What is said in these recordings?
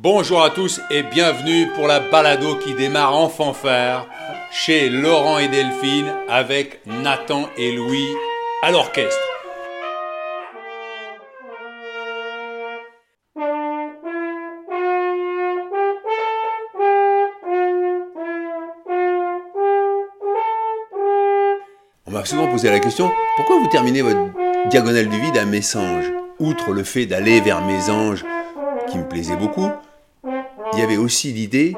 Bonjour à tous et bienvenue pour la balado qui démarre en fanfare chez Laurent et Delphine avec Nathan et Louis à l'orchestre. On m'a souvent posé la question pourquoi vous terminez votre diagonale du vide à Messanges? Outre le fait d'aller vers Mésanges, qui me plaisait beaucoup, il y avait aussi l'idée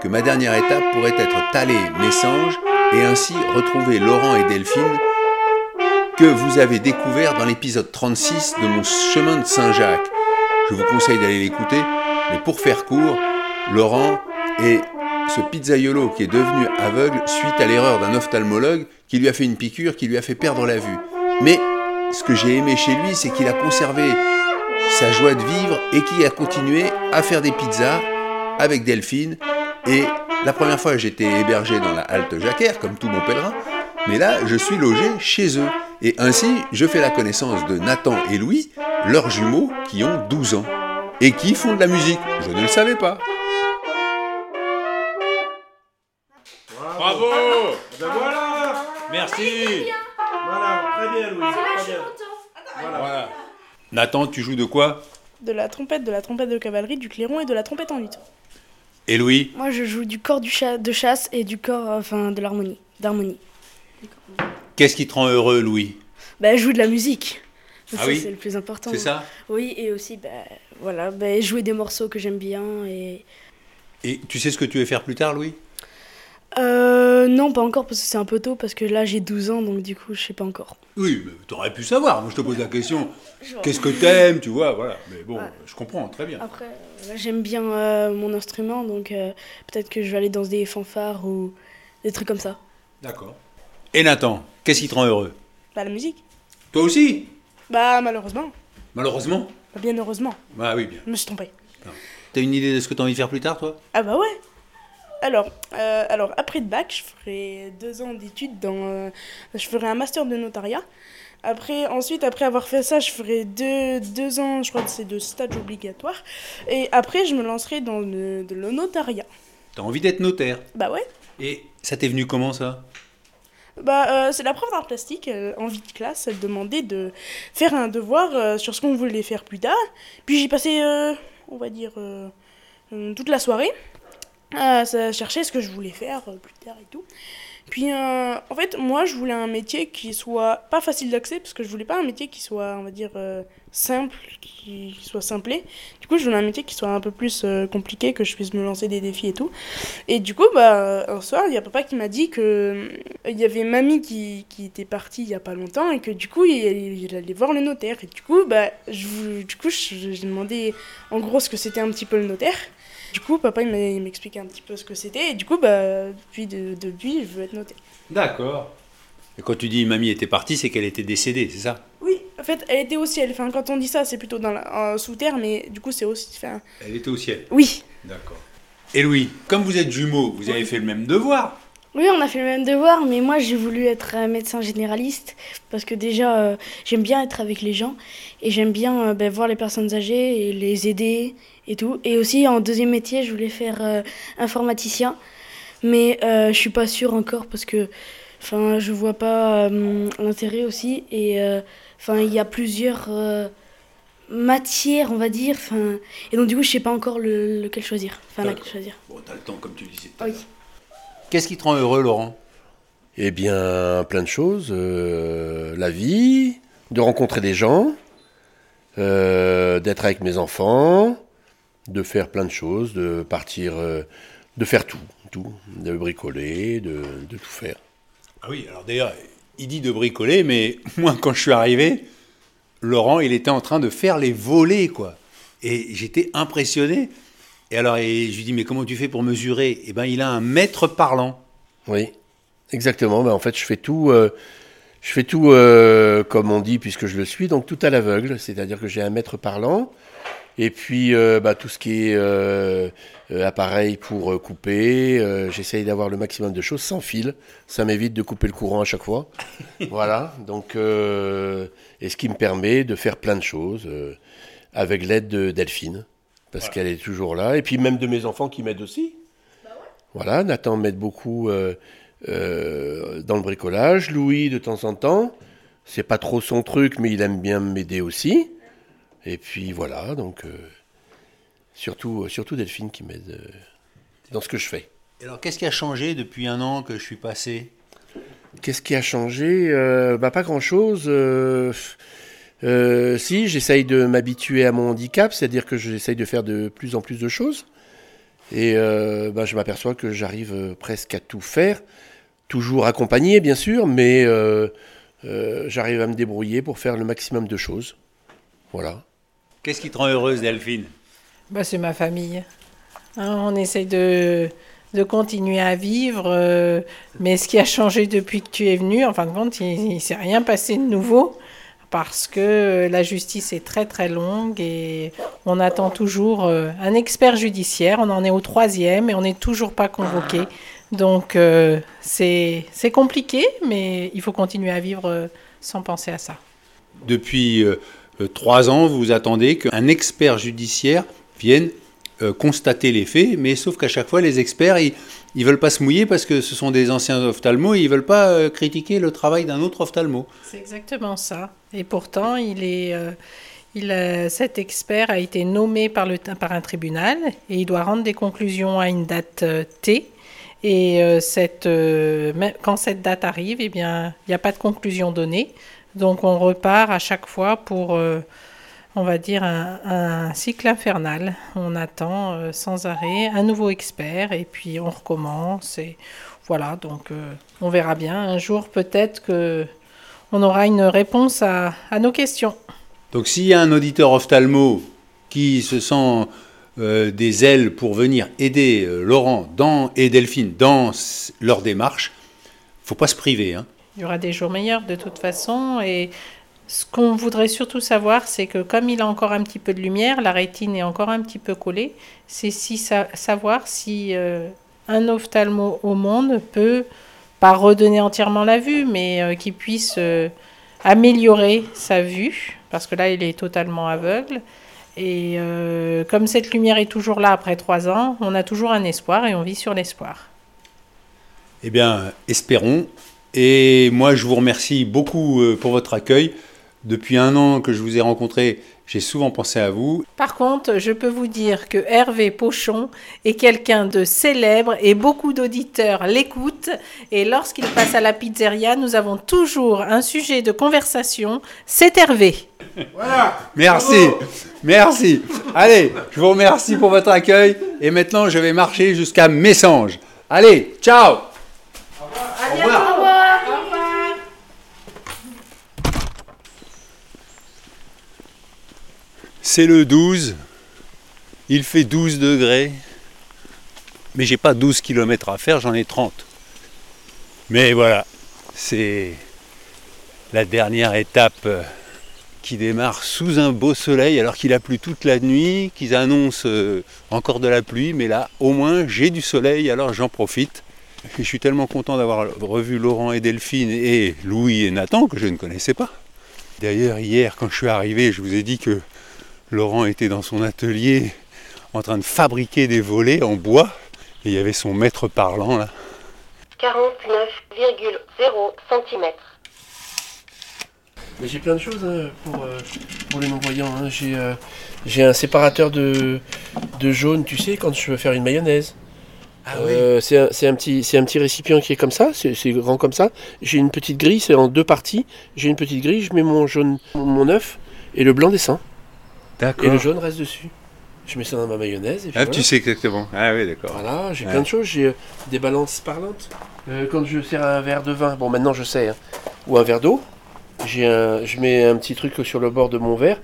que ma dernière étape pourrait être Talé Messanges et ainsi retrouver Laurent et Delphine que vous avez découvert dans l'épisode 36 de mon chemin de Saint-Jacques. Je vous conseille d'aller l'écouter, mais pour faire court, Laurent est ce pizzaiolo qui est devenu aveugle suite à l'erreur d'un ophtalmologue qui lui a fait une piqûre qui lui a fait perdre la vue. Mais ce que j'ai aimé chez lui, c'est qu'il a conservé sa joie de vivre et qui a continué à faire des pizzas avec Delphine. Et la première fois, j'étais hébergé dans la halte Jacquère, comme tout mon pèlerin. Mais là, je suis logé chez eux. Et ainsi, je fais la connaissance de Nathan et Louis, leurs jumeaux qui ont 12 ans. Et qui font de la musique. Je ne le savais pas. Bravo Ben voilà Merci Voilà, très bien Louis, très bien. Voilà. Nathan, tu joues de quoi? De la trompette, de la trompette de cavalerie, du clairon et de la trompette en lutte. Et Louis Moi, je joue du corps du cha- de chasse et du corps, euh, enfin, de l'harmonie, d'harmonie. Qu'est-ce qui te rend heureux, Louis? Bah, je joue de la musique. Ça, Ah oui c'est le plus important. C'est ça? Oui, et aussi, bah, voilà, bah, jouer des morceaux que j'aime bien et... Et tu sais ce que tu veux faire plus tard, Louis? Euh, non, pas encore, parce que c'est un peu tôt, parce que là, j'ai 12 ans, donc du coup, je sais pas encore. Oui, mais t'aurais pu savoir. Moi, je te pose la question. Qu'est-ce que t'aimes, tu vois, voilà. Mais bon, Ouais. je comprends, très bien. Après, euh, j'aime bien euh, mon instrument, donc euh, peut-être que je vais aller dans des fanfares ou des trucs comme ça. D'accord. Et Nathan, qu'est-ce qui te rend heureux? Bah la musique. Toi aussi? Bah malheureusement. Malheureusement? Bah, bien heureusement. Ah oui, bien. Je me suis trompé. T'as une idée de ce que t'as envie de faire plus tard, toi? Ah bah ouais. Alors, euh, alors après le bac, je ferai deux ans d'études dans... euh, je ferai un master de notariat. Après, ensuite, après avoir fait ça, je ferai deux, deux ans, je crois que c'est de stage obligatoire. Et après, je me lancerai dans le, de le notariat. T'as envie d'être notaire? Bah ouais. Et ça t'est venu comment, ça? Bah, euh, c'est la prof d'art plastique, euh, en vie de classe, elle demandait de faire un devoir euh, sur ce qu'on voulait faire plus tard. Puis j'ai passé, euh, on va dire, toute la soirée à chercher ce que je voulais faire euh, plus tard et tout. Puis, euh, en fait, moi, je voulais un métier qui soit pas facile d'accès, parce que je voulais pas un métier qui soit, on va dire, euh, simple, qui, soit simplé. Du coup, je voulais un métier qui soit un peu plus euh, compliqué, que je puisse me lancer des défis et tout. Et du coup, bah, un soir, il y a papa qui m'a dit que euh, il y avait mamie qui, qui était partie il y a pas longtemps et que du coup, il, il allait voir le notaire. Et du coup, bah, je, du coup, j'ai demandé en gros ce que c'était un petit peu le notaire. Du coup, papa, il m'expliquait un petit peu ce que c'était. Et du coup, bah, depuis, de- depuis, je veux être notaire. D'accord. Et quand tu dis mamie était partie, c'est qu'elle était décédée, c'est ça? Oui, en fait, elle était au ciel. Enfin, quand on dit ça, c'est plutôt dans la, en sous terre, mais du coup, c'est aussi. Enfin, Elle était au ciel? oui. D'accord. Et Louis, comme vous êtes jumeaux, vous avez fait le même devoir. Oui, on a fait le même devoir, mais moi j'ai voulu être euh, médecin généraliste parce que déjà euh, j'aime bien être avec les gens et j'aime bien euh, ben, voir les personnes âgées et les aider et tout. Et aussi en deuxième métier, je voulais faire euh, informaticien, mais euh, je suis pas sûre encore parce que enfin je vois pas euh, l'intérêt aussi et euh, enfin il y a plusieurs euh, matières, on va dire, enfin et donc du coup je sais pas encore le, lequel choisir, enfin laquelle choisir. Bon, t'as le temps, comme tu disais. Oui. Qu'est-ce qui te rend heureux, Laurent? Eh bien, plein de choses. euh, la vie, de rencontrer des gens, euh, d'être avec mes enfants, de faire plein de choses, de partir, euh, de faire tout, tout, de bricoler, de, de tout faire. Ah oui, alors d'ailleurs, il dit de bricoler, mais moi, quand je suis arrivé, Laurent, il était en train de faire les volets, quoi. Et j'étais impressionné. Et alors, et je lui dis, mais comment tu fais pour mesurer? Eh ben, il a un mètre parlant. Oui, exactement. Ben, en fait, je fais tout, euh, je fais tout euh, comme on dit, puisque je le suis, donc tout à l'aveugle. C'est-à-dire que j'ai un mètre parlant. Et puis, euh, bah, tout ce qui est euh, euh, appareil pour couper, euh, j'essaye d'avoir le maximum de choses sans fil. Ça m'évite de couper le courant à chaque fois. voilà. Donc, euh, et ce qui me permet de faire plein de choses euh, avec l'aide de Delphine, parce qu'elle est toujours là. Et puis même de mes enfants qui m'aident aussi. Voilà, Nathan m'aide beaucoup euh, euh, dans le bricolage. Louis, de temps en temps. C'est pas trop son truc, mais il aime bien m'aider aussi. Et puis voilà, donc euh, surtout, surtout Delphine qui m'aide euh, dans ce que je fais. Alors, qu'est-ce qui a changé depuis un an que je suis passé? Qu'est-ce qui a changé? Euh, bah, Pas grand-chose. Euh, euh, si, j'essaye de m'habituer à mon handicap, c'est-à-dire que j'essaye de faire de plus en plus de choses. Et euh, bah, je m'aperçois que j'arrive euh, presque à tout faire, toujours accompagné bien sûr, mais euh, euh, j'arrive à me débrouiller pour faire le maximum de choses. Voilà. Qu'est-ce qui te rend heureuse, Delphine? Bah, c'est ma famille. Hein, on essaye de, de continuer à vivre, euh, mais ce qui a changé depuis que tu es venu, en fin de compte, il ne s'est rien passé de nouveau parce que la justice est très très longue et on attend toujours euh, un expert judiciaire. On en est au troisième et on n'est toujours pas convoqué. Donc euh, c'est c'est compliqué, mais il faut continuer à vivre euh, sans penser à ça. Depuis trois ans, vous attendez qu'un expert judiciaire vienne euh, constater les faits, mais sauf qu'à chaque fois, les experts, ils ne veulent pas se mouiller parce que ce sont des anciens ophtalmos et ils ne veulent pas euh, critiquer le travail d'un autre ophtalmo. C'est exactement ça. Et pourtant, il est, euh, il cet expert a été nommé par, le, par un tribunal et il doit rendre des conclusions à une date euh, T. Et euh, cette, euh, quand cette date arrive, eh bien, il n'y a pas de conclusion donnée. Donc on repart à chaque fois pour, euh, on va dire, un, cycle infernal. On attend euh, sans arrêt un nouveau expert et puis on recommence. Et voilà, donc euh, on verra bien. Un jour peut-être que on aura une réponse à, nos questions. Donc s'il y a un auditeur ophtalmo qui se sent des ailes pour venir aider Laurent dans, et Delphine dans leur démarche, faut pas se priver. Hein. Il y aura des jours meilleurs de toute façon. Et ce qu'on voudrait surtout savoir, c'est que comme il a encore un petit peu de lumière, la rétine est encore un petit peu collée, c'est si sa- savoir si euh, un ophtalmo au monde peut, pas redonner entièrement la vue, mais euh, qu'il puisse euh, améliorer sa vue, parce que là, il est totalement aveugle. Et euh, comme cette lumière est toujours là après trois ans, on a toujours un espoir et on vit sur l'espoir. Eh bien, espérons. Et moi, je vous remercie beaucoup euh, pour votre accueil. Depuis un an que je vous ai rencontré, j'ai souvent pensé à vous. Par contre, je peux vous dire que Hervé Pochon est quelqu'un de célèbre et beaucoup d'auditeurs l'écoutent. Et lorsqu'il passe à la pizzeria, nous avons toujours un sujet de conversation. C'est Hervé. Merci, merci. Allez, je vous remercie pour votre accueil. Et maintenant, je vais marcher jusqu'à Messanges. Allez, ciao À bientôt. Au revoir. C'est le 12. Il fait 12 degrés. Mais j'ai pas 12 km à faire, j'en ai 30. Mais voilà, c'est la dernière étape euh, qui démarre sous un beau soleil alors qu'il a plu toute la nuit, qu'ils annoncent euh, encore de la pluie, mais là au moins j'ai du soleil alors j'en profite. Je suis tellement content d'avoir revu Laurent et Delphine et Louis et Nathan que je ne connaissais pas. D'ailleurs hier quand je suis arrivé je vous ai dit que Laurent était dans son atelier en train de fabriquer des volets en bois et il y avait son maître parlant là. 49,0 cm. Mais j'ai plein de choses hein, pour, euh, pour les non-voyants. hein. J'ai euh, j'ai un séparateur de, de jaune, tu sais, quand je veux faire une mayonnaise. Euh, c'est un, c'est un petit, c'est un petit récipient qui est comme ça, c'est c'est grand comme ça. J'ai une petite grille, c'est en deux parties. J'ai une petite grille, je mets mon jaune, mon œuf, et le blanc descend. Et le jaune reste dessus. Je mets ça dans ma mayonnaise. Et puis Ah, voilà. tu sais exactement. Ah oui, d'accord. Voilà, j'ai Ouais. plein de choses. J'ai euh, des balances parlantes. Euh, quand je sers un verre de vin, bon maintenant je sais, hein, ou un verre d'eau, j'ai un, je mets un petit truc sur le bord de mon verre,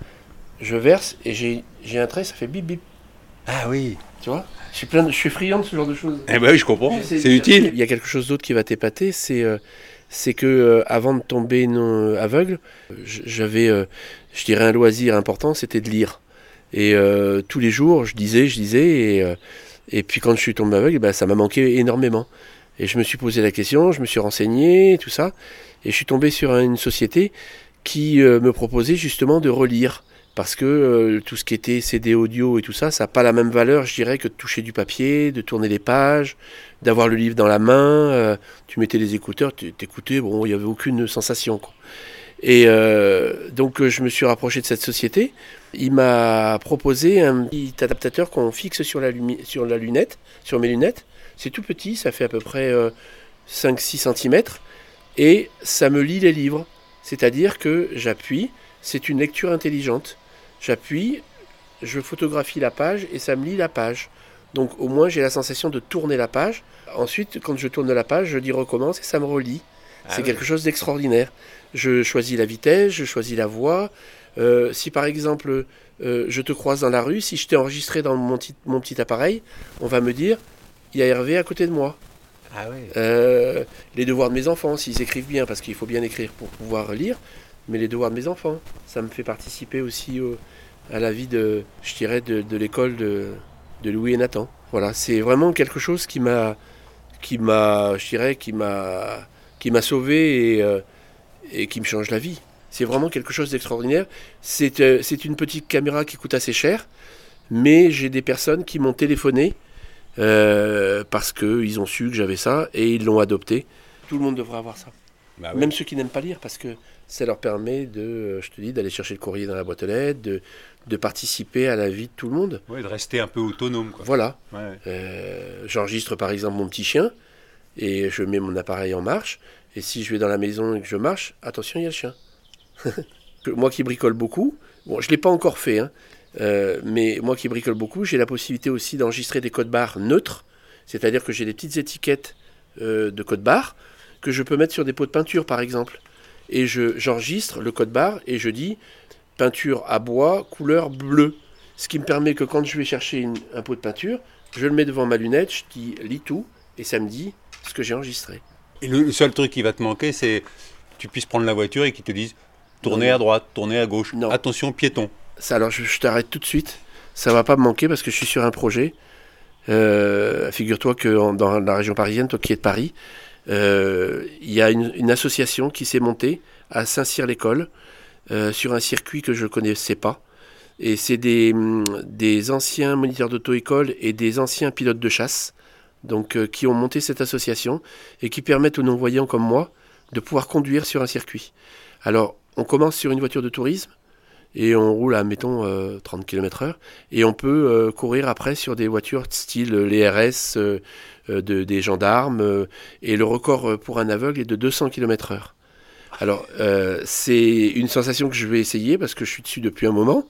je verse et j'ai j'ai un trait, ça fait bip bip. Ah oui. Tu vois? Je suis, plein de- je suis friand de ce genre de choses. Eh ben oui, je comprends. C'est utile. Il y a quelque chose d'autre qui va t'épater, c'est euh, c'est que euh, avant de tomber non aveugle, j- j'avais, euh, je dirais, un loisir important, c'était de lire. Et euh, tous les jours, je lisais, je lisais, et, euh, et puis quand je suis tombé aveugle, ben, ça m'a manqué énormément. Et je me suis posé la question, je me suis renseigné, tout ça, et je suis tombé sur une société qui euh, me proposait justement de relire. Parce que euh, tout ce qui était CD audio et tout ça, ça n'a pas la même valeur, je dirais, que de toucher du papier, de tourner les pages, d'avoir le livre dans la main. euh, tu mettais les écouteurs, tu t'écoutais, bon, il n'y avait aucune sensation. Et euh, donc je me suis rapproché de cette société. Il m'a proposé un petit adaptateur qu'on fixe sur la, sur la lunette, sur mes lunettes. C'est tout petit, ça fait à peu près euh, 5-6 cm. Et ça me lit les livres. C'est-à-dire que j'appuie, c'est une lecture intelligente. J'appuie, je photographie la page et ça me lit la page. Donc au moins j'ai la sensation de tourner la page. Ensuite, quand je tourne la page, je dis recommence et ça me relit. Ah c'est oui. quelque chose d'extraordinaire. Je choisis la vitesse, je choisis la voix. Euh, si par exemple euh, je te croise dans la rue, si je t'ai enregistré dans mon petit, mon petit appareil, on va me dire il y a Hervé à côté de moi. Ah oui. Euh, les devoirs de mes enfants, s'ils écrivent bien, parce qu'il faut bien écrire pour pouvoir lire, mais les devoirs de mes enfants, ça me fait participer aussi au- à la vie de, je dirais, de, de l'école de, de Louis et Nathan. Voilà, c'est vraiment quelque chose qui m'a, qui m'a, je dirais, qui m'a, qui m'a sauvé et, euh, et qui me change la vie. C'est vraiment quelque chose d'extraordinaire. C'est, euh, c'est une petite caméra qui coûte assez cher, mais j'ai des personnes qui m'ont téléphoné euh, parce qu'ils ont su que j'avais ça et ils l'ont adopté. Tout le monde devrait avoir ça. Bah oui. Même ceux qui n'aiment pas lire, parce que ça leur permet de, euh, je te dis, d'aller chercher le courrier dans la boîte aux lettres, de, de participer à la vie de tout le monde. Ouais, de rester un peu autonome. Quoi. Voilà. Ouais. Euh, J'enregistre par exemple mon petit chien et je mets mon appareil en marche. Et si je vais dans la maison et que je marche, attention, il y a le chien. Moi qui bricole beaucoup, bon, je ne l'ai pas encore fait, hein, euh, mais moi qui bricole beaucoup, j'ai la possibilité aussi d'enregistrer des codes barres neutres, c'est-à-dire que j'ai des petites étiquettes euh, de code barres que je peux mettre sur des pots de peinture par exemple. Et je- j'enregistre le code barre et je dis peinture à bois, couleur bleue. Ce qui me permet que quand je vais chercher une- un pot de peinture, je le mets devant ma lunette, je dis lis tout et ça me dit ce que j'ai enregistré. Et le seul truc qui va te manquer, c'est que tu puisses prendre la voiture et qu'ils te disent tournez Non. à droite, tournez à gauche, Non. attention piéton. Ça, alors je, je t'arrête tout de suite. Ça va pas me manquer parce que je suis sur un projet. Euh, Figure-toi que en- dans la région parisienne, toi qui es de Paris, il y a une, association qui s'est montée à Saint-Cyr-l'École euh, sur un circuit que je ne connaissais pas. Et c'est des, des anciens moniteurs d'auto-école et des anciens pilotes de chasse donc, euh, qui ont monté cette association et qui permettent aux non-voyants comme moi de pouvoir conduire sur un circuit. Alors, on commence sur une voiture de tourisme et on roule à, mettons, euh, 30 km heure, et on peut euh, courir après sur des voitures style euh, les RS euh, euh, de, des gendarmes, euh, et le record euh, pour un aveugle est de 200 km heure. Alors, euh, c'est une sensation que je vais essayer, parce que je suis dessus depuis un moment,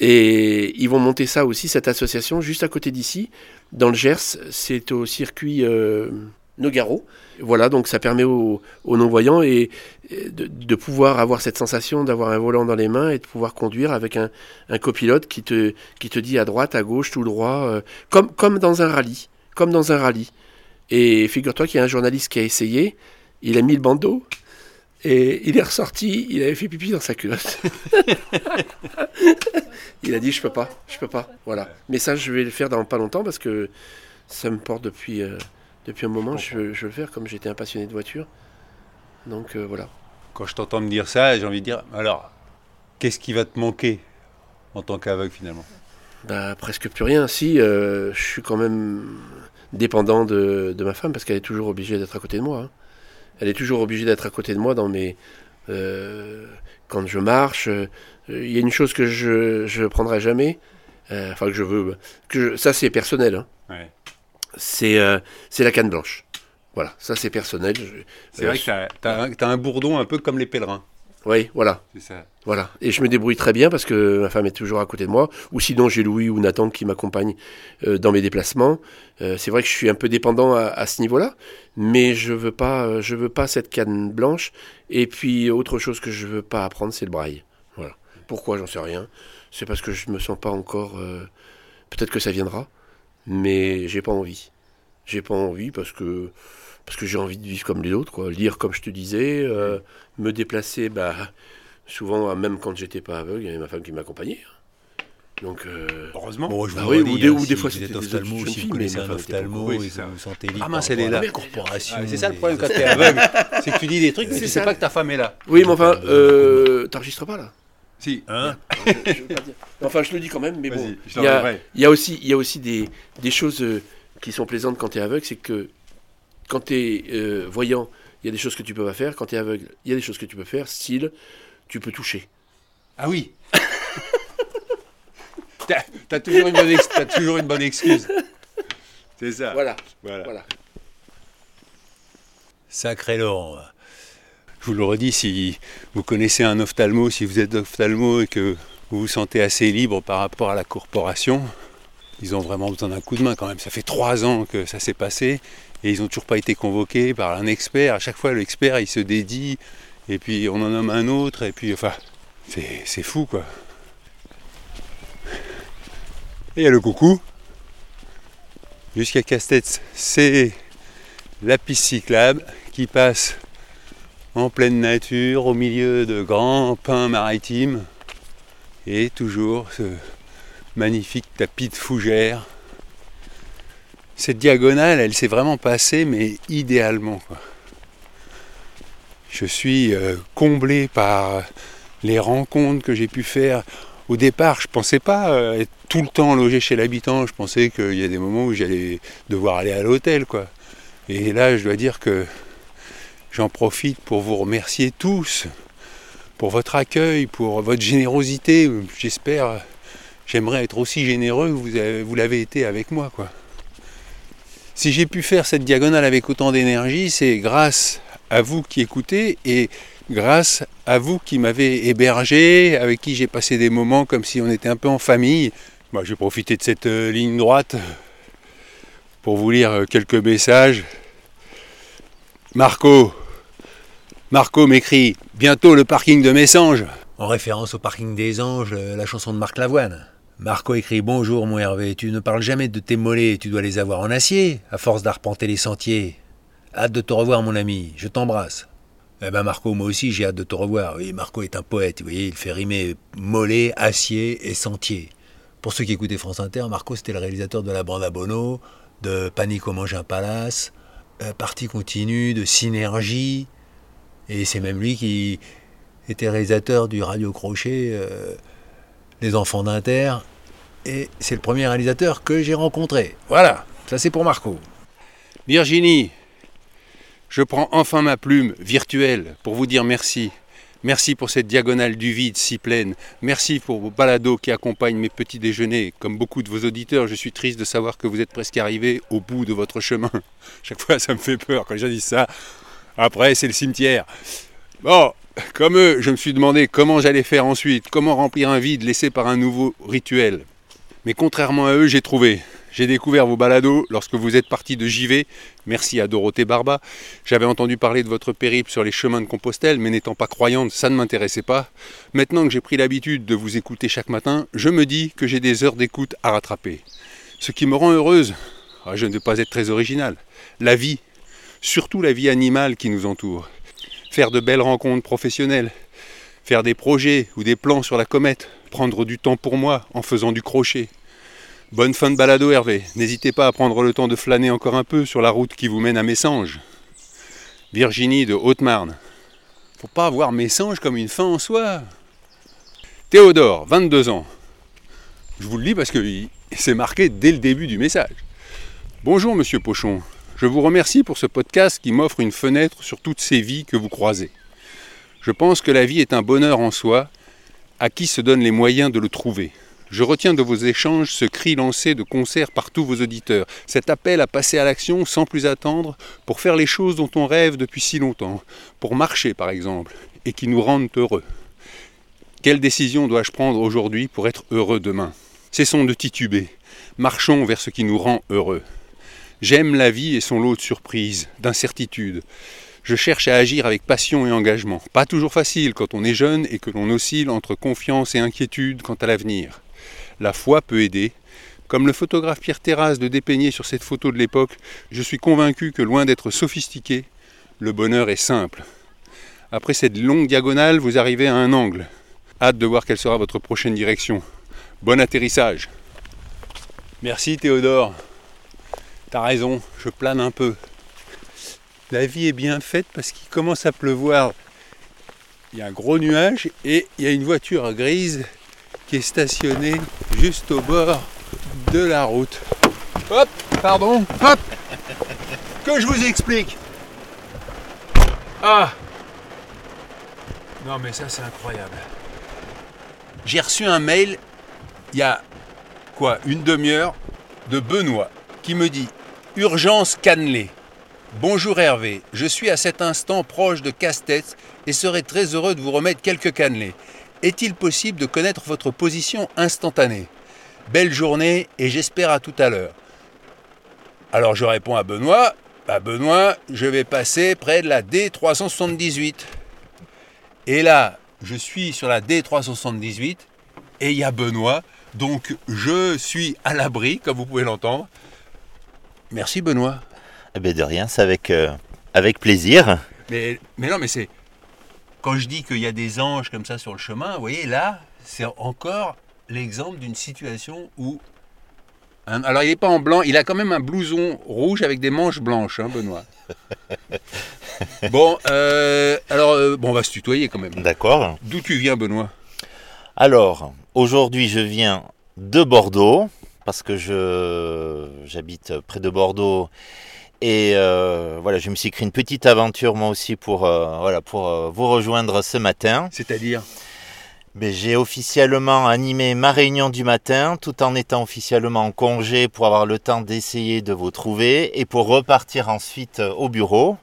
et ils vont monter ça aussi, cette association, juste à côté d'ici, dans le Gers, c'est au circuit euh, Nogaro. Voilà, donc ça permet aux, non-voyants et, de, pouvoir avoir cette sensation d'avoir un volant dans les mains et de pouvoir conduire avec un, un copilote qui te, qui te dit à droite, à gauche, tout droit, euh, comme, comme dans un rallye. Comme dans un rallye. Et figure-toi qu'il y a un journaliste qui a essayé, il a mis le bandeau et il est ressorti, il avait fait pipi dans sa culotte. il a dit je peux pas, je peux pas. Voilà. Mais ça je vais le faire dans pas longtemps parce que ça me porte depuis, euh, depuis un moment, je, veux- je veux le faire comme j'étais un passionné de voiture. Donc euh, voilà. Quand je t'entends me dire ça, j'ai envie de dire alors, qu'est-ce qui va te manquer en tant qu'aveugle finalement? Bah, presque plus rien. Si, euh, je suis quand même dépendant de, de ma femme parce qu'elle est toujours obligée d'être à côté de moi. hein. Elle est toujours obligée d'être à côté de moi dans mes. euh, quand je marche. Il y a une chose que je je prendrai jamais. Enfin, que je veux. Que je- ça, c'est personnel. hein. Ouais. C'est euh, c'est la canne blanche. Voilà, ça c'est personnel. C'est euh, vrai que t'as as, un- bourdon un peu comme les pèlerins. Oui, voilà. C'est ça. Voilà. Et je me débrouille très bien parce que ma femme est toujours à côté de moi. Ou sinon, j'ai Louis ou Nathan qui m'accompagnent euh, dans mes déplacements. Euh, c'est vrai que je suis un peu dépendant à, à ce niveau-là, mais je veux pas, euh, je veux pas cette canne blanche. Et puis autre chose que je veux pas apprendre, c'est le braille. Voilà. Pourquoi? J'en sais rien. C'est parce que je me sens pas encore. euh, Peut-être que ça viendra, mais j'ai pas envie. J'ai pas envie parce que parce que j'ai envie de vivre comme les autres, quoi. Lire comme je te disais, euh, me déplacer, bah souvent même quand j'étais pas aveugle, il y avait ma femme qui m'accompagnait. Donc euh, Heureusement. Bon, je vous Bah oui, redis, ou des- hein, ou des si fois, vous c'était des ophtalmo, jeunes si filles, vous connaissez un ophtalmo et vous vous sentez libre Ah mince, elle est là. corporation. Ah, c'est ça le problème quand t'es aveugle. c'est que tu dis des trucs, mais C'est tu sais pas que ta femme est là. Oui, mais enfin, euh, t'enregistres pas là. Si. Hein Je veux pas dire. Enfin, je le dis quand même, mais bon. Il y, a, t'enverrai. il y a aussi, il y a aussi des, des choses euh, qui sont plaisantes quand tu es aveugle, c'est que quand tu es voyant, il y a des choses que tu peux pas faire. Quand tu es aveugle, il y a des choses que tu peux faire, style, tu peux toucher. Ah oui. T'as t'as toujours, une bonne ex- t'as toujours une bonne excuse. C'est ça. Voilà. Voilà. voilà. Sacré Laurent. Je vous le redis, si vous connaissez un ophtalmo, si vous êtes ophtalmo et que vous vous sentez assez libre par rapport à la corporation, ils ont vraiment besoin d'un coup de main quand même. Ça fait trois ans que ça s'est passé et ils n'ont toujours pas été convoqués par un expert. À chaque fois, l'expert, il se dédie et puis on en nomme un autre et puis, enfin, c'est fou quoi. Et il y a le coucou. Jusqu'à Castex, c'est la piste cyclable qui passe en pleine nature, au milieu de grands pins maritimes, et toujours ce magnifique tapis de fougères. Cette diagonale, elle s'est vraiment passée, mais idéalement. Je suis euh, comblé par les rencontres que j'ai pu faire. Au départ, je pensais pas euh, être tout le temps logé chez l'habitant. Je pensais qu'il y a des moments où j'allais devoir aller à l'hôtel, quoi. Et là, je dois dire que j'en profite pour vous remercier tous pour votre accueil, pour votre générosité. J'espère, j'aimerais être aussi généreux que vous, vous l'avez été avec moi, quoi. Si j'ai pu faire cette diagonale avec autant d'énergie, c'est grâce à vous qui écoutez et grâce à vous qui m'avez hébergé, avec qui j'ai passé des moments comme si on était un peu en famille. Moi, je vais profiter de cette euh, ligne droite pour vous lire euh, quelques messages. Marco, Marco m'écrit bientôt le parking de Messanges. En référence au parking des anges, euh, la chanson de Marc Lavoine. Marco écrit Bonjour mon Hervé, tu ne parles jamais de tes mollets, tu dois les avoir en acier, à force d'arpenter les sentiers. Hâte de te revoir mon ami, je t'embrasse. Eh ben Marco, moi aussi j'ai hâte de te revoir. Oui, Marco est un poète, vous voyez, il fait rimer mollet, acier et sentier. Pour ceux qui écoutaient France Inter, Marco c'était le réalisateur de La Bande à Bono, de Panique au Mange un Palace, euh, Partie continue, de Synergie, et c'est même lui qui était réalisateur du Radio Crochet, euh, Les Enfants d'Inter, et c'est le premier réalisateur que j'ai rencontré. Voilà, ça c'est pour Marco. Virginie, je prends enfin ma plume virtuelle pour vous dire merci. Merci pour cette diagonale du vide si pleine. Merci pour vos balados qui accompagnent mes petits déjeuners. Comme beaucoup de vos auditeurs, je suis triste de savoir que vous êtes presque arrivés au bout de votre chemin. Chaque fois, ça me fait peur quand gens disent ça. Après, c'est le cimetière. Bon, comme eux, je me suis demandé comment j'allais faire ensuite, comment remplir un vide laissé par un nouveau rituel. Mais contrairement à eux, j'ai trouvé. J'ai découvert vos balados lorsque vous êtes partis de JV. Merci à Dorothée Barba. J'avais entendu parler de votre périple sur les chemins de Compostelle, mais n'étant pas croyante, ça ne m'intéressait pas. Maintenant que j'ai pris l'habitude de vous écouter chaque matin, je me dis que j'ai des heures d'écoute à rattraper. Ce qui me rend heureuse, ah, je ne vais pas être très original, la vie, surtout la vie animale qui nous entoure. Faire de belles rencontres professionnelles, faire des projets ou des plans sur la comète, prendre du temps pour moi en faisant du crochet. Bonne fin de balado Hervé. N'hésitez pas à prendre le temps de flâner encore un peu sur la route qui vous mène à Messanges. Virginie de Haute-Marne. Faut pas voir Messanges comme une fin en soi. Théodore, 22 ans. Je vous le dis parce que c'est marqué dès le début du message. Bonjour Monsieur Pochon. Je vous remercie pour ce podcast qui m'offre une fenêtre sur toutes ces vies que vous croisez. Je pense que la vie est un bonheur en soi, à qui se donne les moyens de le trouver. Je retiens de vos échanges ce cri lancé de concert par tous vos auditeurs, cet appel à passer à l'action sans plus attendre, pour faire les choses dont on rêve depuis si longtemps, pour marcher par exemple, et qui nous rendent heureux. Quelle décision dois-je prendre aujourd'hui pour être heureux demain? Cessons de tituber, marchons vers ce qui nous rend heureux. J'aime la vie et son lot de surprises, d'incertitudes. Je cherche à agir avec passion et engagement. Pas toujours facile quand on est jeune et que l'on oscille entre confiance et inquiétude quant à l'avenir. La foi peut aider. Comme le photographe Pierre Terrasse de dépeigner sur cette photo de l'époque, je suis convaincu que loin d'être sophistiqué, le bonheur est simple. Après cette longue diagonale, vous arrivez à un angle. Hâte de voir quelle sera votre prochaine direction. Bon atterrissage. Merci Théodore. T'as raison, je plane un peu. La vie est bien faite parce qu'il commence à pleuvoir. Il y a un gros nuage et il y a une voiture grise qui est stationnée juste au bord de la route. Hop, pardon, hop Que je vous explique Ah Non mais ça c'est incroyable. J'ai reçu un mail il y a quoi, une demi-heure de Benoît qui me dit Urgence cannelée. Bonjour Hervé, je suis à cet instant proche de Castets et serais très heureux de vous remettre quelques cannelés. Est-il possible de connaître votre position instantanée? Belle journée et j'espère à tout à l'heure. Alors je réponds à Benoît, Benoît, je vais passer près de la D378. Et là, je suis sur la D378 et il y a Benoît, donc je suis à l'abri, comme vous pouvez l'entendre. Merci Benoît. Eh bien de rien, c'est avec, euh, avec plaisir. Mais, mais non, mais c'est. Quand je dis qu'il y a des anges comme ça sur le chemin, vous voyez, là, c'est encore l'exemple d'une situation où. Hein, alors, il n'est pas en blanc, il a quand même un blouson rouge avec des manches blanches, hein, Benoît. bon, euh, alors, euh, bon, on va se tutoyer quand même. D'accord. D'où tu viens, Benoît? Alors, aujourd'hui, je viens de Bordeaux, parce que je j'habite près de Bordeaux et euh, voilà, je me suis créé une petite aventure moi aussi pour, euh, voilà, pour euh, vous rejoindre ce matin. C'est-à-dire? Ben, J'ai officiellement animé ma réunion du matin tout en étant officiellement en congé pour avoir le temps d'essayer de vous trouver et pour repartir ensuite au bureau.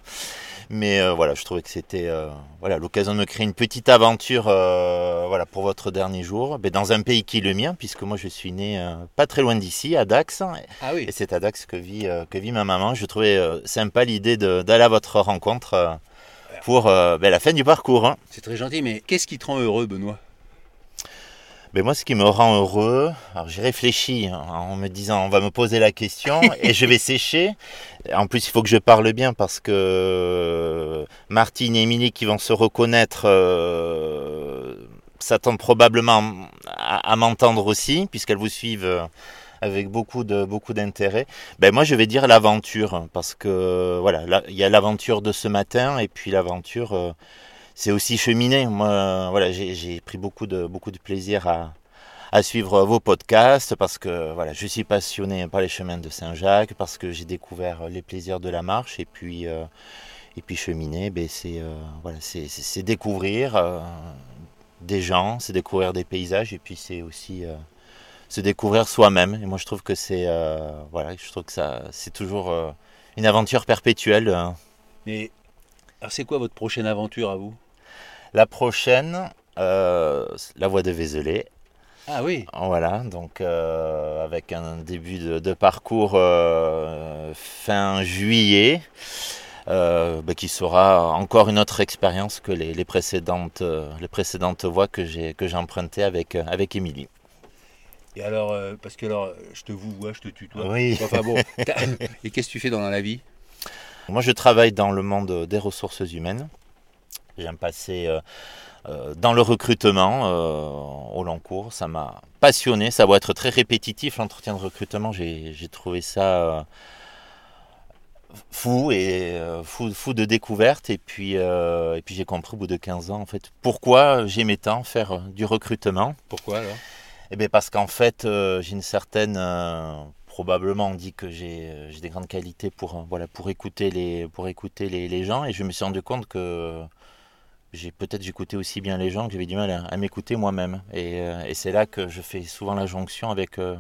Mais euh, voilà, je trouvais que c'était euh, voilà, l'occasion de me créer une petite aventure euh, voilà, pour votre dernier jour, ben, dans un pays qui est le mien, puisque moi je suis né pas très loin d'ici, à Dax. Ah oui. Et c'est à Dax que vit, que vit ma maman. Je trouvais sympa l'idée d'aller à votre rencontre pour ben, la fin du parcours. hein. C'est très gentil, mais qu'est-ce qui te rend heureux, Benoît? Ben moi, ce qui me rend heureux, alors j'ai réfléchi hein, en me disant, on va me poser la question et je vais sécher. En plus, il faut que je parle bien parce que euh, Martine et Émilie qui vont se reconnaître euh, s'attendent probablement à, à m'entendre aussi, puisqu'elles vous suivent euh, avec beaucoup de beaucoup d'intérêt. Ben moi, je vais dire l'aventure parce que voilà, là, il y a l'aventure de ce matin et puis l'aventure. C'est aussi cheminer. Moi, voilà, j'ai pris beaucoup de, beaucoup de plaisir à, suivre vos podcasts parce que voilà, je suis passionné par les chemins de Saint-Jacques, parce que j'ai découvert les plaisirs de la marche et puis, euh, et puis cheminer, ben, c'est euh, voilà, c'est- découvrir euh, des gens, c'est découvrir des paysages et puis c'est aussi se découvrir soi-même. Et moi, je trouve que c'est voilà, je trouve que ça, c'est toujours une aventure perpétuelle. hein. Mais alors, c'est quoi votre prochaine aventure à vous? La prochaine, euh, la voie de Vézelay. Ah oui. Voilà, donc euh, avec un début de, de parcours euh, fin juillet, euh, bah, qui sera encore une autre expérience que les, les précédentes, euh, les précédentes voies que j'ai que j'ai empruntées avec euh, avec Émilie. Et alors, parce que alors, je te vous vois, je te tutoie. Oui. Enfin bon. Et qu'est-ce que tu fais dans la vie? Moi, je travaille dans le monde des ressources humaines. J'aime passer euh, euh, dans le recrutement euh, au long cours. Ça m'a passionné. Ça va être très répétitif, l'entretien de recrutement. J'ai trouvé ça fou et euh, fou, fou de découverte. Et puis, euh, et puis j'ai compris au bout de 15 ans, en fait, pourquoi j'aimais tant faire du recrutement. Pourquoi alors? Eh bien parce qu'en fait, euh, j'ai une certaine... probablement on dit que j'ai des grandes qualités pour, voilà, pour écouter, les, pour écouter les, les gens. Et je me suis rendu compte que j'ai peut-être j'écoutais aussi bien les gens que j'avais du mal à, à m'écouter moi-même. Et, euh, et c'est là que je fais souvent la jonction avec euh,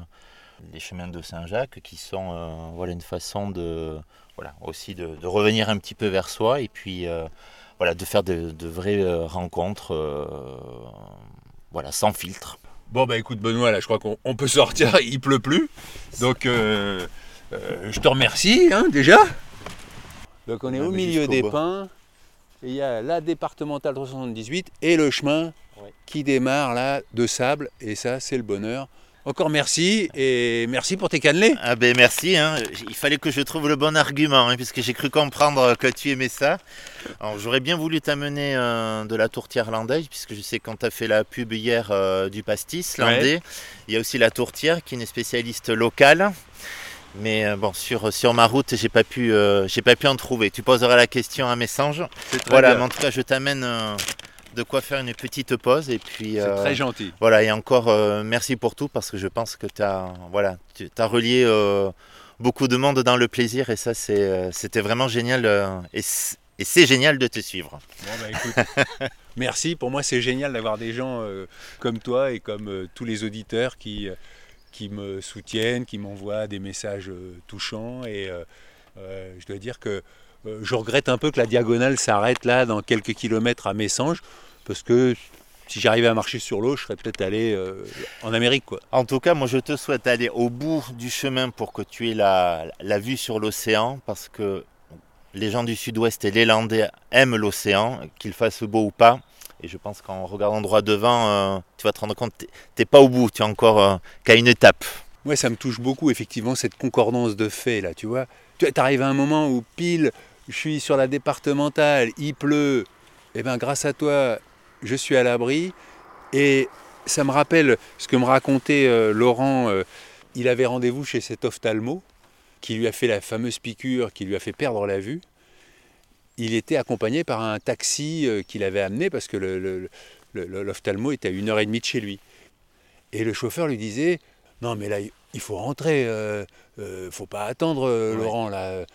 les chemins de Saint-Jacques qui sont euh, voilà, une façon de, voilà, aussi de, de revenir un petit peu vers soi et puis... euh, voilà, de faire de, de vraies rencontres, euh, voilà, sans filtre. Bon bah écoute Benoît, là je crois qu'on on peut sortir, il pleut plus. Donc euh, euh, je te remercie hein, déjà. Donc on est On au milieu des pins. Et il y a la départementale 378 et le chemin qui démarre là de sable. Et ça c'est le bonheur. Encore merci et merci pour tes cannelés. Ah ben merci, hein. il fallait que je trouve le bon argument, hein, puisque j'ai cru comprendre que tu aimais ça. Alors j'aurais bien voulu t'amener euh, de la tourtière landaise, puisque je sais quand tu as fait la pub hier euh, du pastis Ouais. landais, il y a aussi la tourtière qui est une spécialiste locale. Mais euh, bon, sur, sur ma route, j'ai pas pu, euh, j'ai pas pu en trouver. Tu poseras la question à Messange. C'est très Voilà, bien. mais en tout cas, je t'amène euh, de quoi faire une petite pause et puis. C'est euh, très gentil. Voilà, et encore merci pour tout parce que je pense que tu as, voilà, tu as relié beaucoup de monde dans le plaisir et ça, c'est, c'était vraiment génial et, c'est génial de te suivre. Bon, bah, écoute, merci. Pour moi, c'est génial d'avoir des gens comme toi et comme tous les auditeurs qui, qui me soutiennent, qui m'envoient des messages euh, touchants. Et euh, euh, je dois dire que je regrette un peu que la diagonale s'arrête là, dans quelques kilomètres à Messanges, parce que si j'arrivais à marcher sur l'eau, je serais peut-être allé en Amérique. Quoi. En tout cas, moi, je te souhaite aller au bout du chemin pour que tu aies la, la vue sur l'océan parce que les gens du sud-ouest et les Landais aiment l'océan, qu'il fasse beau ou pas. Et je pense qu'en regardant droit devant, euh, tu vas te rendre compte que t'es- pas au bout, tu es encore euh, qu'à une étape. Moi, ça me touche beaucoup, effectivement, cette concordance de faits, là, tu vois. Tu arrives à un moment où, pile, je suis sur la départementale, il pleut, et bien, grâce à toi, je suis à l'abri. Et ça me rappelle ce que me racontait euh, Laurent. il avait rendez-vous chez cet ophtalmo, qui lui a fait la fameuse piqûre qui lui a fait perdre la vue. Il était accompagné par un taxi euh, qu'il avait amené, parce que le- le- l'ophtalmo était à une heure et demie de chez lui. Et le chauffeur lui disait Non, mais là, il faut rentrer, euh, euh, faut pas attendre, euh, Ouais. Laurent. Là.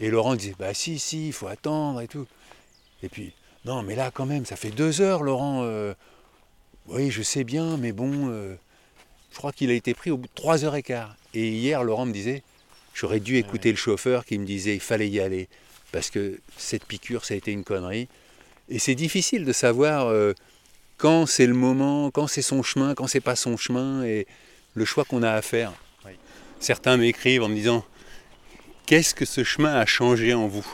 Et Laurent disait Bah, si, si, il faut attendre et tout. Et puis, non, mais là, quand même, ça fait deux heures, Laurent. euh, oui, je sais bien, mais bon, je crois qu'il a été pris au bout de trois heures et quart. Et hier, Laurent me disait J'aurais dû écouter le chauffeur qui me disait Il fallait y aller. Parce que cette piqûre, ça a été une connerie. Et c'est difficile de savoir euh, quand c'est le moment, quand c'est son chemin, quand c'est pas son chemin, et le choix qu'on a à faire. Certains m'écrivent en me disant Qu'est-ce que ce chemin a changé en vous?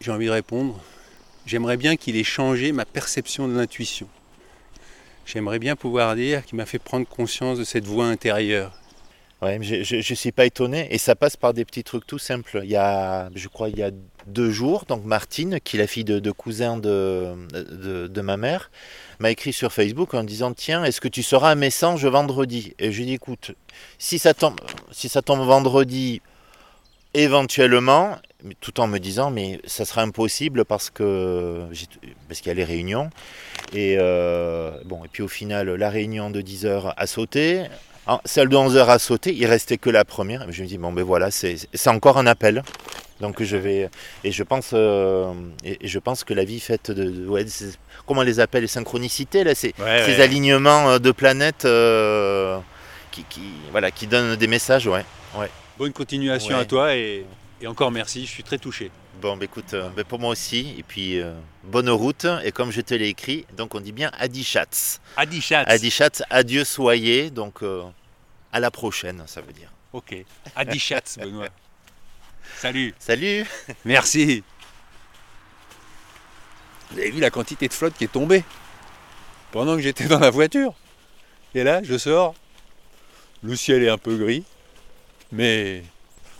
J'ai envie de répondre J'aimerais bien qu'il ait changé ma perception de l'intuition. J'aimerais bien pouvoir dire qu'il m'a fait prendre conscience de cette voix intérieure. Ouais, je ne suis pas étonné. Et ça passe par des petits trucs tout simples. Il y a, je crois, il y a deux jours, donc Martine, qui est la fille de, cousin de, de, ma mère, m'a écrit sur Facebook en disant Tiens, est-ce que tu seras à Messange vendredi? Et je lui ai dit Écoute, si ça tombe, si ça tombe vendredi, éventuellement, tout en me disant Mais ça sera impossible parce que parce qu'il y a les réunions. Et, euh, bon, et puis au final, la réunion de 10h a sauté. Celle de 11h a sauté, il restait que la première. Je me dis, bon ben voilà, c'est c'est encore un appel. Donc je vais. Et je pense, euh, et, je pense que la vie faite de. de- ouais, c'est- comment on les appelle Les synchronicités, là Ouais, Ces ouais. alignements euh, de planètes euh, qui, qui, voilà, qui donnent des messages, ouais. ouais. Bonne continuation Ouais. à toi et, et encore merci, je suis très touché. Bon, bah, écoute, euh, bah, pour moi aussi. Et puis, euh, bonne route. Et comme je te l'ai écrit, donc on dit bien Adichatz. Adichatz. Adichatz, adieu soyez. Donc, euh, à la prochaine, ça veut dire. Ok. Adichatz, Benoît. Salut. Salut. Merci. Vous avez vu la quantité de flotte qui est tombée pendant que j'étais dans la voiture? Et là, je sors. Le ciel est un peu gris, mais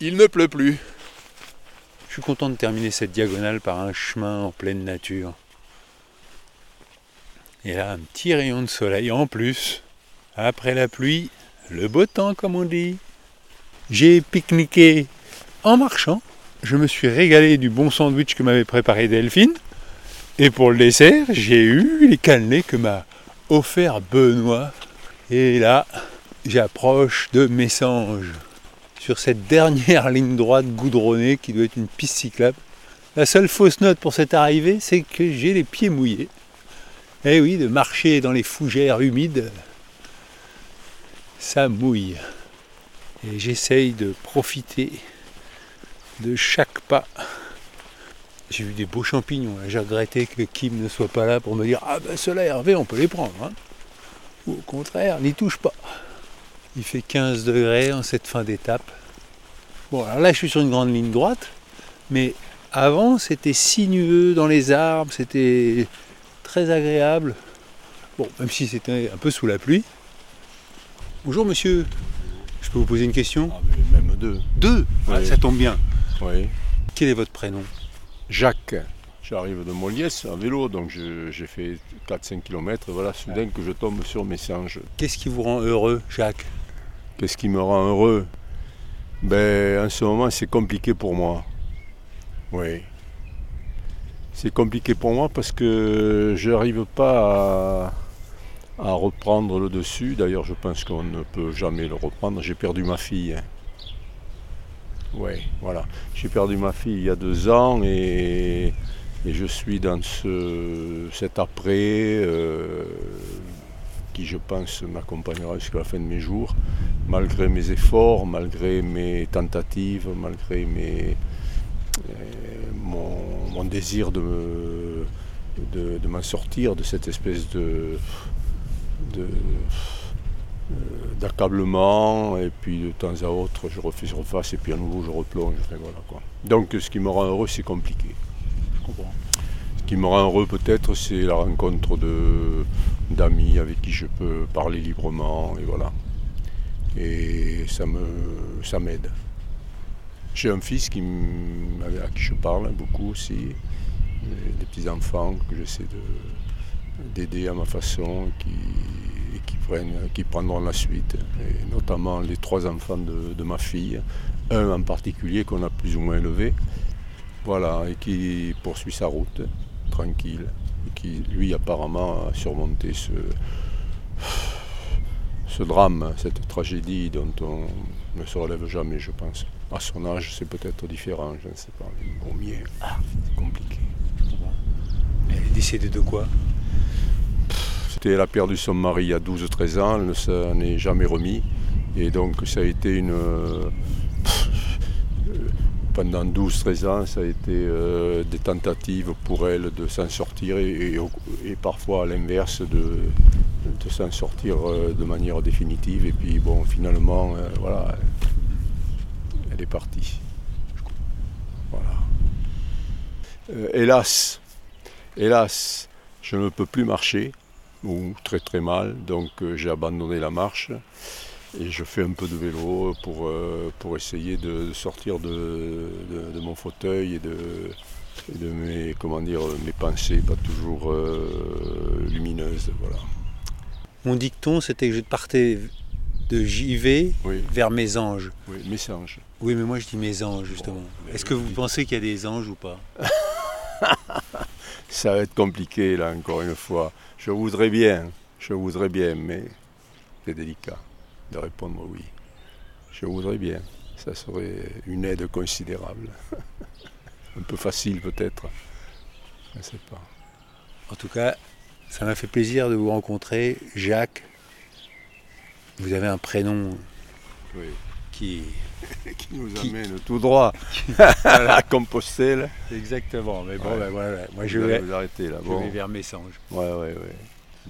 il ne pleut plus. Content de terminer cette diagonale par un chemin en pleine nature. Et là, un petit rayon de soleil en plus. Après la pluie, le beau temps, comme on dit. J'ai pique-niqué en marchant. Je me suis régalé du bon sandwich que m'avait préparé Delphine. Et pour le dessert, j'ai eu les cannelés que m'a offert Benoît. Et là, j'approche de Messanges. Sur cette dernière ligne droite goudronnée qui doit être une piste cyclable. La seule fausse note pour cette arrivée, c'est que j'ai les pieds mouillés. Eh oui, de marcher dans les fougères humides, ça mouille. Et j'essaye de profiter de chaque pas J'ai vu des beaux champignons. J'ai regretté que Kim ne soit pas là pour me dire Ah ben ceux-là, Hervé, on peut les prendre. hein. Ou au contraire, n'y touche pas. Il fait 15 degrés en cette fin d'étape. Bon, alors là, je suis sur une grande ligne droite, mais avant, c'était sinueux dans les arbres, c'était très agréable. Bon, même si c'était un peu sous la pluie. Bonjour monsieur, je peux vous poser une question? Même deux. Deux? Ah. Ça tombe bien. Oui. Quel est votre prénom? Jacques. J'arrive de Moliès à vélo, donc j'ai fait 4-5 km. Voilà, soudain que je tombe sur Messanges. Qu'est-ce qui vous rend heureux, Jacques? Qu'est-ce qui me rend heureux? Ben, en ce moment, c'est compliqué pour moi. Oui. C'est compliqué pour moi parce que je n'arrive pas à, reprendre le dessus. D'ailleurs, je pense qu'on ne peut jamais le reprendre. J'ai perdu ma fille. hein. Oui, voilà. J'ai perdu ma fille il y a deux ans et, et je suis dans ce, cet après euh, qui, je pense, m'accompagnera jusqu'à la fin de mes jours, malgré mes efforts, malgré mes tentatives, malgré mes, euh, mon, mon désir de, me- de, de m'en sortir de cette espèce de, de, euh, d'accablement et puis de temps à autre je refais surface et puis à nouveau je replonge. Enfin, voilà, quoi. Donc ce qui me rend heureux c'est compliqué. Je comprends. Ce qui me rend heureux peut-être c'est la rencontre de, d'amis avec qui je peux parler librement et voilà. Et ça, me, ça m'aide. J'ai un fils qui à qui je parle beaucoup aussi, des petits-enfants que j'essaie de, d'aider à ma façon, qui, et qui, prennent, qui prendront la suite, et notamment les trois enfants de, de ma fille, un en particulier qu'on a plus ou moins élevé, voilà, et qui poursuit sa route, tranquille, qui lui apparemment a surmonté ce, ce drame, cette tragédie dont on ne se relève jamais, je pense. À son âge, c'est peut-être différent, je ne sais pas. Au mien, ah, c'est compliqué. Elle est décédée de quoi? C'était, elle a perdu son mari il y a 12-13 ans, elle ne s'en est jamais remis. Et donc ça a été une... pendant 12-13 ans, ça a été euh, des tentatives pour elle de s'en sortir et, parfois à l'inverse de, s'en sortir euh, de manière définitive. Et puis bon, finalement, euh, voilà, elle est partie. Voilà. Hélas, hélas, je ne peux plus marcher, ou très très mal, donc j'ai abandonné la marche et je fais un peu de vélo pour, euh, pour essayer de, sortir de, de- de mon fauteuil et de, et de mes, comment dire, mes pensées pas toujours euh, lumineuses. Voilà. Mon dicton, c'était que je partais de JV vers mes anges. Oui, mes anges. Oui, mais moi je dis mes anges, justement. Est-ce que vous pensez qu'il y a des anges ou pas? Ça va être compliqué là encore une fois. Je voudrais bien, je voudrais bien, mais c'est délicat de répondre oui. Je voudrais bien. Ça serait une aide considérable. Un peu facile peut-être. Je ne sais pas. En tout cas, ça m'a fait plaisir de vous rencontrer, Jacques. Vous avez un prénom Oui. qui, qui nous qui- amène tout droit à Compostelle. Exactement. Mais bon, Ouais. ben voilà. Moi, je vais, vous arrêter là. je vais vers Messanges. Ouais, ouais, ouais.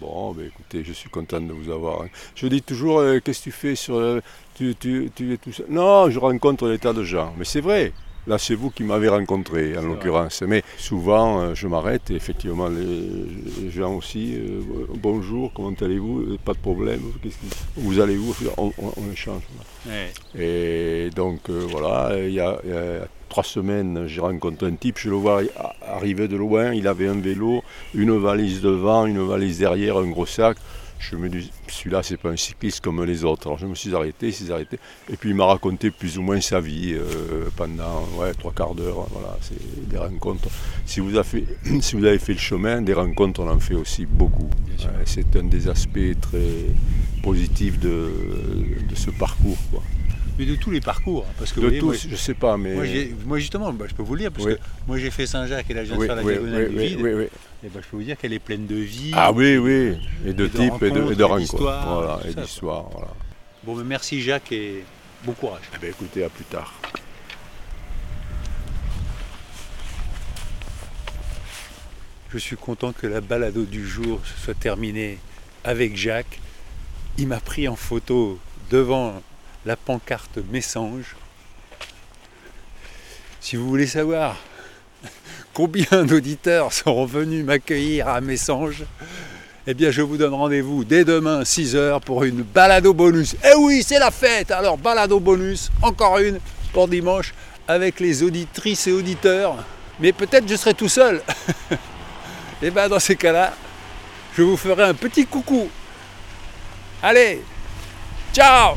Bon, ben écoutez, je suis content de vous avoir. hein. Je dis toujours, euh, qu'est-ce que tu fais sur. le- tu, tu, tu es tout. Non, je rencontre des tas de gens. Mais c'est vrai. Là, c'est vous qui m'avez rencontré, en l'occurrence. Mais souvent, euh, je m'arrête et effectivement, les, gens aussi. euh, bonjour, comment allez-vous? Euh, Pas de problème. Qu'est-ce Vous allez où? On, on- on échange. Ouais. Et donc euh, voilà, il y, y a trois semaines, j'ai rencontré un type, je le vois arri- arriver de loin, il avait un vélo, une valise devant, une valise derrière, un gros sac. Je me dis, celui-là, c'est pas un cycliste comme les autres. Alors je me suis arrêté, il s'est arrêté. Et puis il m'a raconté plus ou moins sa vie euh, pendant ouais, trois quarts d'heure. Voilà, c'est des rencontres. Si vous, avez fait, si vous avez fait le chemin, des rencontres, on en fait aussi beaucoup. Ouais, c'est un des aspects très positifs de, de ce parcours. quoi. Mais de tous les parcours. hein, Parce que, De voyez, tous, moi, je sais pas, mais- Moi, justement, bah, je peux vous le dire, parce Oui. que moi j'ai fait Saint-Jacques et là je viens Oui, de faire la oui, diagonale oui, du oui, vide. Et ben, je peux vous dire qu'elle est pleine de vie. Ah oui, oui, et de type et de, et de rencontres. et d'histoire. Voilà. Bon, merci Jacques et bon courage. Eh bien, écoutez, à plus tard. Je suis content que la balado du jour se soit terminée avec Jacques. Il m'a pris en photo devant la pancarte Messange. Si vous voulez savoir combien d'auditeurs seront venus m'accueillir à Messange, eh bien je vous donne rendez-vous dès demain 6h pour une balado bonus. Eh oui, c'est la fête Alors balado bonus, encore une pour dimanche avec les auditrices et auditeurs. Mais peut-être je serai tout seul. et bien dans ces cas-là, je vous ferai un petit coucou. Allez, ciao